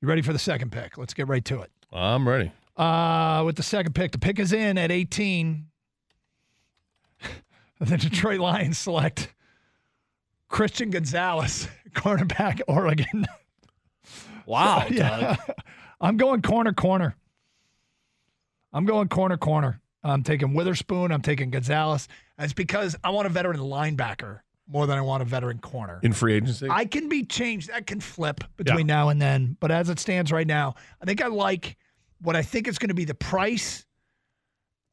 You ready for the second pick? Let's get right to it. I'm ready. Uh, with the second pick, the pick is in at 18. the Detroit Lions select Christian Gonzalez, cornerback, Oregon. Wow, yeah. I'm going corner, corner. I'm going corner, corner. I'm taking Witherspoon. I'm taking Gonzalez. That's because I want a veteran linebacker more than I want a veteran corner. In free agency? I can be changed. That can flip between now and then. But as it stands right now, I think I like what I think is going to be the price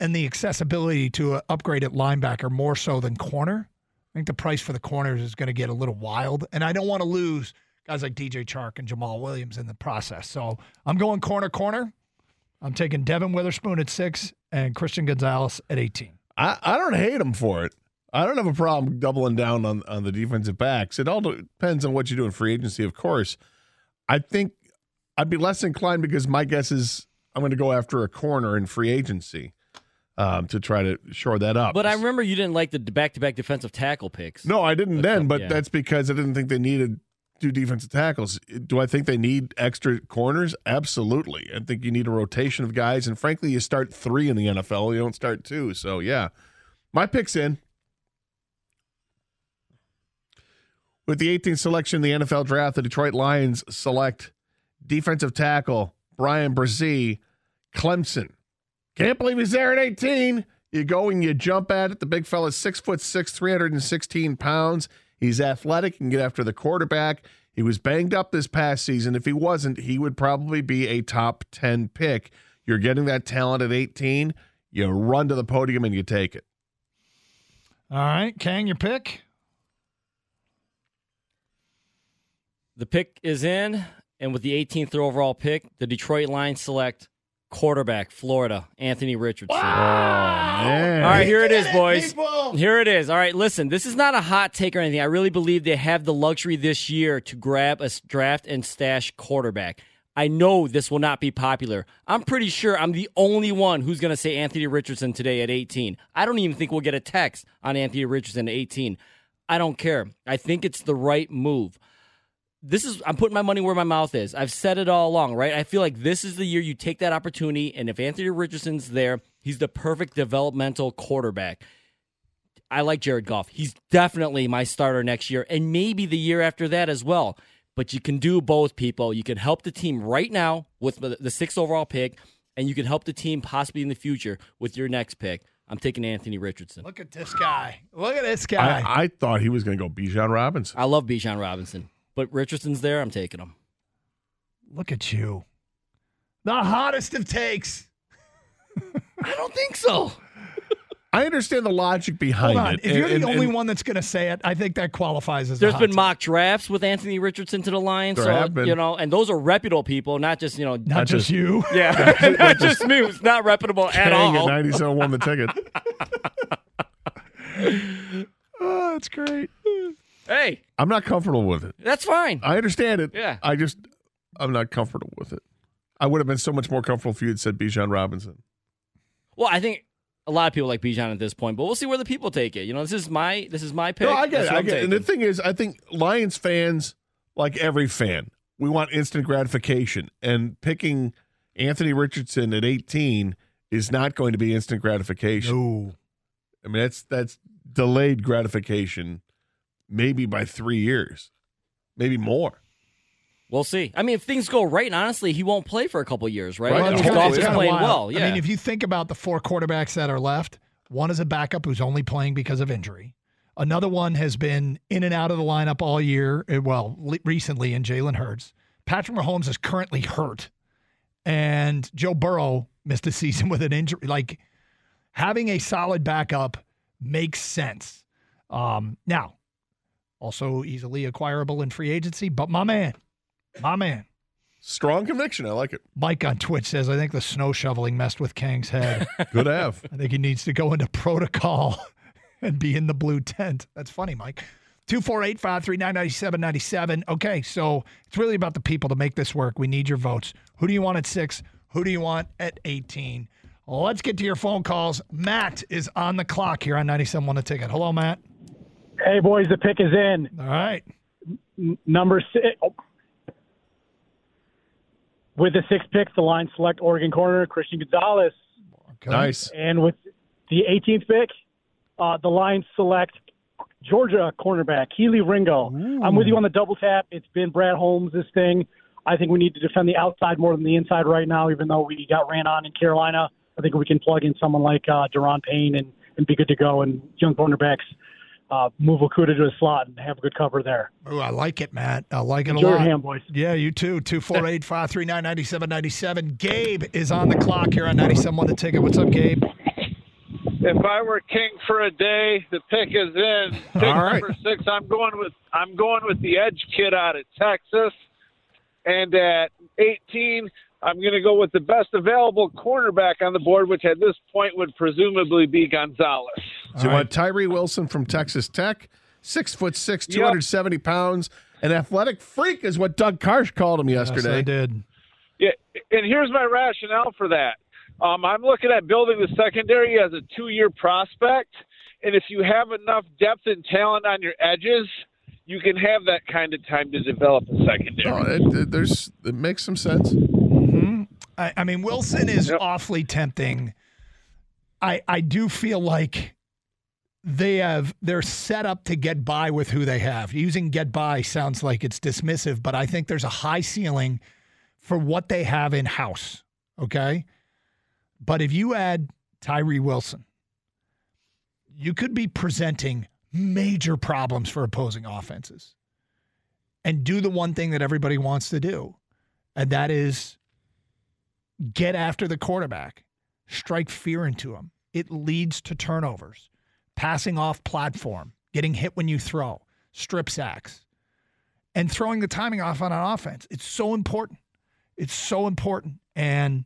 and the accessibility to upgrade at linebacker more so than corner. I think the price for the corners is going to get a little wild. And I don't want to lose guys like DJ Chark and Jamaal Williams in the process. So I'm going corner, corner. I'm taking Devon Witherspoon at six and Christian Gonzalez at 18. I, I don't hate him for it. I don't have a problem doubling down on, on the defensive backs. It all depends on what you do in free agency, of course. I think I'd be less inclined because my guess is I'm going to go after a corner in free agency um, to try to shore that up. But I remember you didn't like the back-to-back defensive tackle picks. No, I didn't then, but yeah. that's because I didn't think they needed two defensive tackles. Do I think they need extra corners? Absolutely. I think you need a rotation of guys, and frankly, you start three in the NFL. You don't start two. So yeah, my pick's in. With the 18th selection in the NFL draft, the Detroit Lions select defensive tackle Bryan Bresee, Clemson. Can't believe he's there at 18. You go and you jump at it. The big fella's six foot six, 316 pounds. He's athletic and get after the quarterback. He was banged up this past season. If he wasn't, he would probably be a top 10 pick. You're getting that talent at 18. You run to the podium and you take it. All right, Kang, your pick. The pick is in, and with the 18th overall pick, the Detroit Lions select quarterback, Florida, Anthony Richardson. Oh, man. All right, here it is, boys. Here it is. All right, listen, this is not a hot take or anything. I really believe they have the luxury this year to grab a draft and stash quarterback. I know this will not be popular. I'm pretty sure I'm the only one who's going to say Anthony Richardson today at 18. I don't even think we'll get a text on Anthony Richardson at 18. I don't care. I think it's the right move this is I'm putting my money where my mouth is. I've said it all along, right? I feel like this is the year you take that opportunity, and if Anthony Richardson's there, he's the perfect developmental quarterback. I like Jared Goff. He's definitely my starter next year, and maybe the year after that as well. But you can do both, people. You can help the team right now with the the sixth overall pick, and you can help the team possibly in the future with your next pick. I'm taking Anthony Richardson. Look at this guy. Look at this guy. I, I thought he was going to go Bijan Robinson. I love Bijan Robinson, but Richardson's there. I'm taking him. Look at you. The hottest of takes. I don't think so. I I understand the logic behind Hold on. it. If you're and- the and- only and one that's going to say it, I think that qualifies as. There's a hot been take. mock drafts with Anthony Richardson to the Lions, There so have been. you know, and those are reputable people, not just you know, not just just- you. yeah, not just me, who's not reputable at Kang at all. 97 won the ticket. Oh, that's great. Hey, I'm not comfortable with it. that's fine. I understand it. Yeah. I just, I'm not comfortable with it. I would have been so much more comfortable if you had said Bijan Robinson. Well, I think a lot of people like Bijan at this point, but we'll see where the people take it. You know, this is my this is my pick. No, I get That's it. I I'm get it. And the thing is, I think Lions fans, like every fan, we want instant gratification. And picking Anthony Richardson at 18 is not going to be instant gratification. No. I mean, that's that's delayed gratification, maybe by three years, maybe more. We'll see. I mean, if things go right, and honestly, he won't play for a couple years, right? Right. I mean, It's his kinda- Goff it's is playing well. Yeah. I mean, if you think about the four quarterbacks that are left, one is a backup who's only playing because of injury. Another one has been in and out of the lineup all year. eh, Well, recently in Jalen Hurts. Patrick Mahomes is currently hurt, and Joe Burrow missed a season with an injury. Like having a solid backup makes sense. Um, now, also easily acquirable in free agency, but my man, my man, Strong conviction. I like it. Mike on Twitch says, I think the snow shoveling messed with Kang's head. Good have. I think he needs to go into protocol and be in the blue tent. That's funny, Mike. 248 539 9797. Okay, so it's really about the people to make this work. We need your votes. Who do you want at six? Who do you want at 18? Let's get to your phone calls. Matt is on the clock here on 97 a ticket. Hello, Matt. Hey, boys, the pick is in. All right. N- Number six. oh. With the sixth pick, the line select Oregon corner Christian Gonzalez. Okay. Nice. And with the 18th pick, uh, the line select Georgia cornerback Kelee Ringo. I'm with you on the double tap. It's been Brad Holmes, this thing. I think we need to defend the outside more than the inside right now, even though we got ran on in Carolina. I think we can plug in someone like uh, Da'Ron Payne and, and be good to go. And young cornerbacks uh, move Okudah to a slot and have a good cover there. Ooh, I like it, Matt. I like it Enjoy a your lot. hand, boys. Yeah, you too. 248 539 9797. Gabe is on the clock here on 97 1 the ticket. What's up, Gabe? If I were king for a day, the pick is in. Pick All right. number six. I'm going with I'm going with the edge kid out of Texas. And at 18, I'm going to go with the best available cornerback on the board, which at this point would presumably be Gonzalez. So you want Tyree Wilson from Texas Tech, six foot six, Yep. 270 pounds, an athletic freak is what Doug Karsch called him Yes, I did. Yeah, and here's my rationale for that. Um, I'm looking at building the secondary as a two-year prospect, and if you have enough depth and talent on your edges, you can have that kind of time to develop a secondary. Oh, it, it- there's it makes some sense. I, I mean, Wilson is Yep. awfully tempting. I I do feel like they have they're set up to get by with who they have. Using get by sounds like it's dismissive, but I think there's a high ceiling for what they have in house. Okay. But if you add Tyree Wilson, you could be presenting major problems for opposing offenses and do the one thing that everybody wants to do, and that is get after the quarterback, strike fear into him. It leads to turnovers, passing off platform, getting hit when you throw, strip sacks, and throwing the timing off on an offense. It's so important. It's so important. And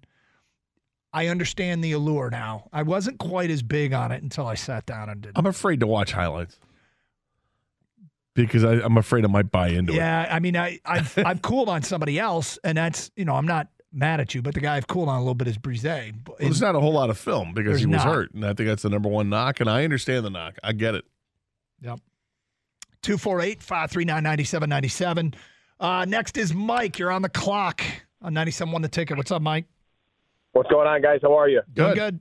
I understand the allure now. I wasn't quite as big on it until I sat down and did. I'm afraid to watch highlights because I, I'm afraid I might buy into it. Yeah, I mean, I, I've I've cooled on somebody else, and that's you know I'm not mad at you, but the guy I've cooled on a little bit is Bresee. Well, there's not a whole lot of film because he was not. hurt, and I think that's the number one knock. And I understand the knock. I get it. Yep. 248 539 9797. Uh, Next is Mike. You're on the clock on 97 the ticket. What's up, Mike? What's going on, guys? How are you? Doing Good. good.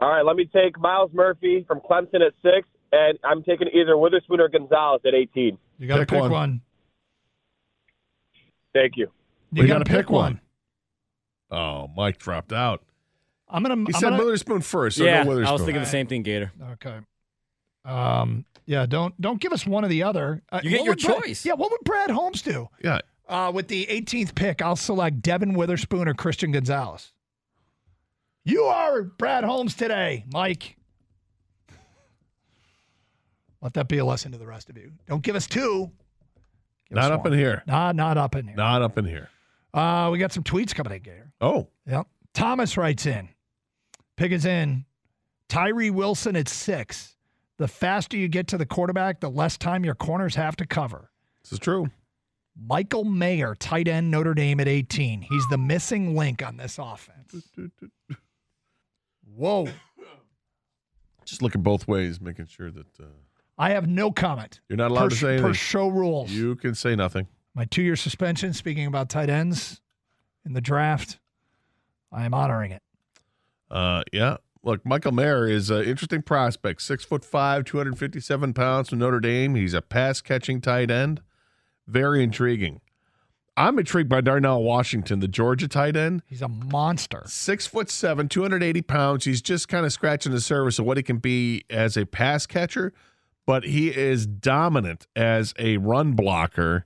All right, let me take Myles Murphy from Clemson at six, and I'm taking either Witherspoon or Gonzalez at 18. You got to Pick pick one. one. Thank you. You We got to gotta pick one. Oh, Mike dropped out. I'm gonna. He I'm said gonna, Witherspoon first. So yeah, no Witherspoon. I was thinking the same thing, Gator. Okay. Um. Yeah. Don't don't give us one or the other. Uh, You get your would Brad- choice. yeah. What would Brad Holmes do? Yeah. Uh, with the 18th pick, I'll select Devon Witherspoon or Christian Gonzalez. You are Brad Holmes today, Mike. Let that be a lesson to the rest of you. Don't give us two. Give Not us up one. in here. Nah, not up in here. Not up in here. Uh, we got some tweets coming in, Gator. Oh, Yep. Thomas writes in. Pick is in. Tyree Wilson at six. The faster you get to the quarterback, the less time your corners have to cover. this is true. Michael Mayer, tight end Notre Dame at 18. He's the missing link on this offense. Whoa. Just looking both ways, making sure that uh, I have no comment. you're not allowed per, to say anything. per show rules. You can say nothing. My two year suspension, speaking about tight ends in the draft, I am honoring it. Uh, yeah. Look, Michael Mayer is an interesting prospect. Six foot five, 257 pounds from Notre Dame. He's a pass catching tight end. Very intriguing. I'm intrigued by Darnell Washington, the Georgia tight end. He's a monster. Six foot seven, 280 pounds. He's just kind of scratching the surface of what he can be as a pass catcher, but he is dominant as a run blocker.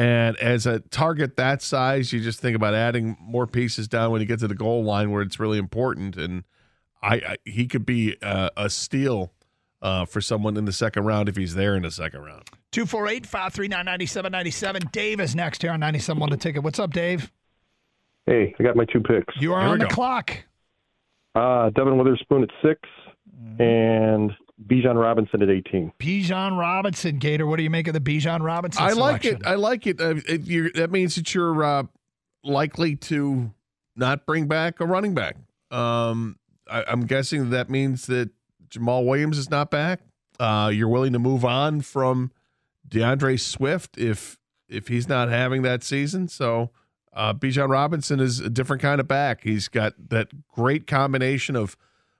And as a target that size, you just think about adding more pieces down when you get to the goal line where it's really important. And I, I he could be uh, a steal uh, for someone in the second round if he's there in the second round. 248 539 9797. Dave is next here on 97 1 to ticket. What's up, Dave? Hey, I got my two picks. You are Here on the go. clock. Uh, Devon Witherspoon at 6 Mm-hmm. and Bijan Robinson at 18. Bijan Robinson, Gator. What do you make of the Bijan Robinson I like selection? it. I like it. Uh, it you're, that means that you're uh, likely to not bring back a running back. Um, I, I'm guessing that means that Jamaal Williams is not back. Uh, you're willing to move on from D'Andre Swift if if he's not having that season. So uh, Bijan Robinson is a different kind of back. He's got that great combination of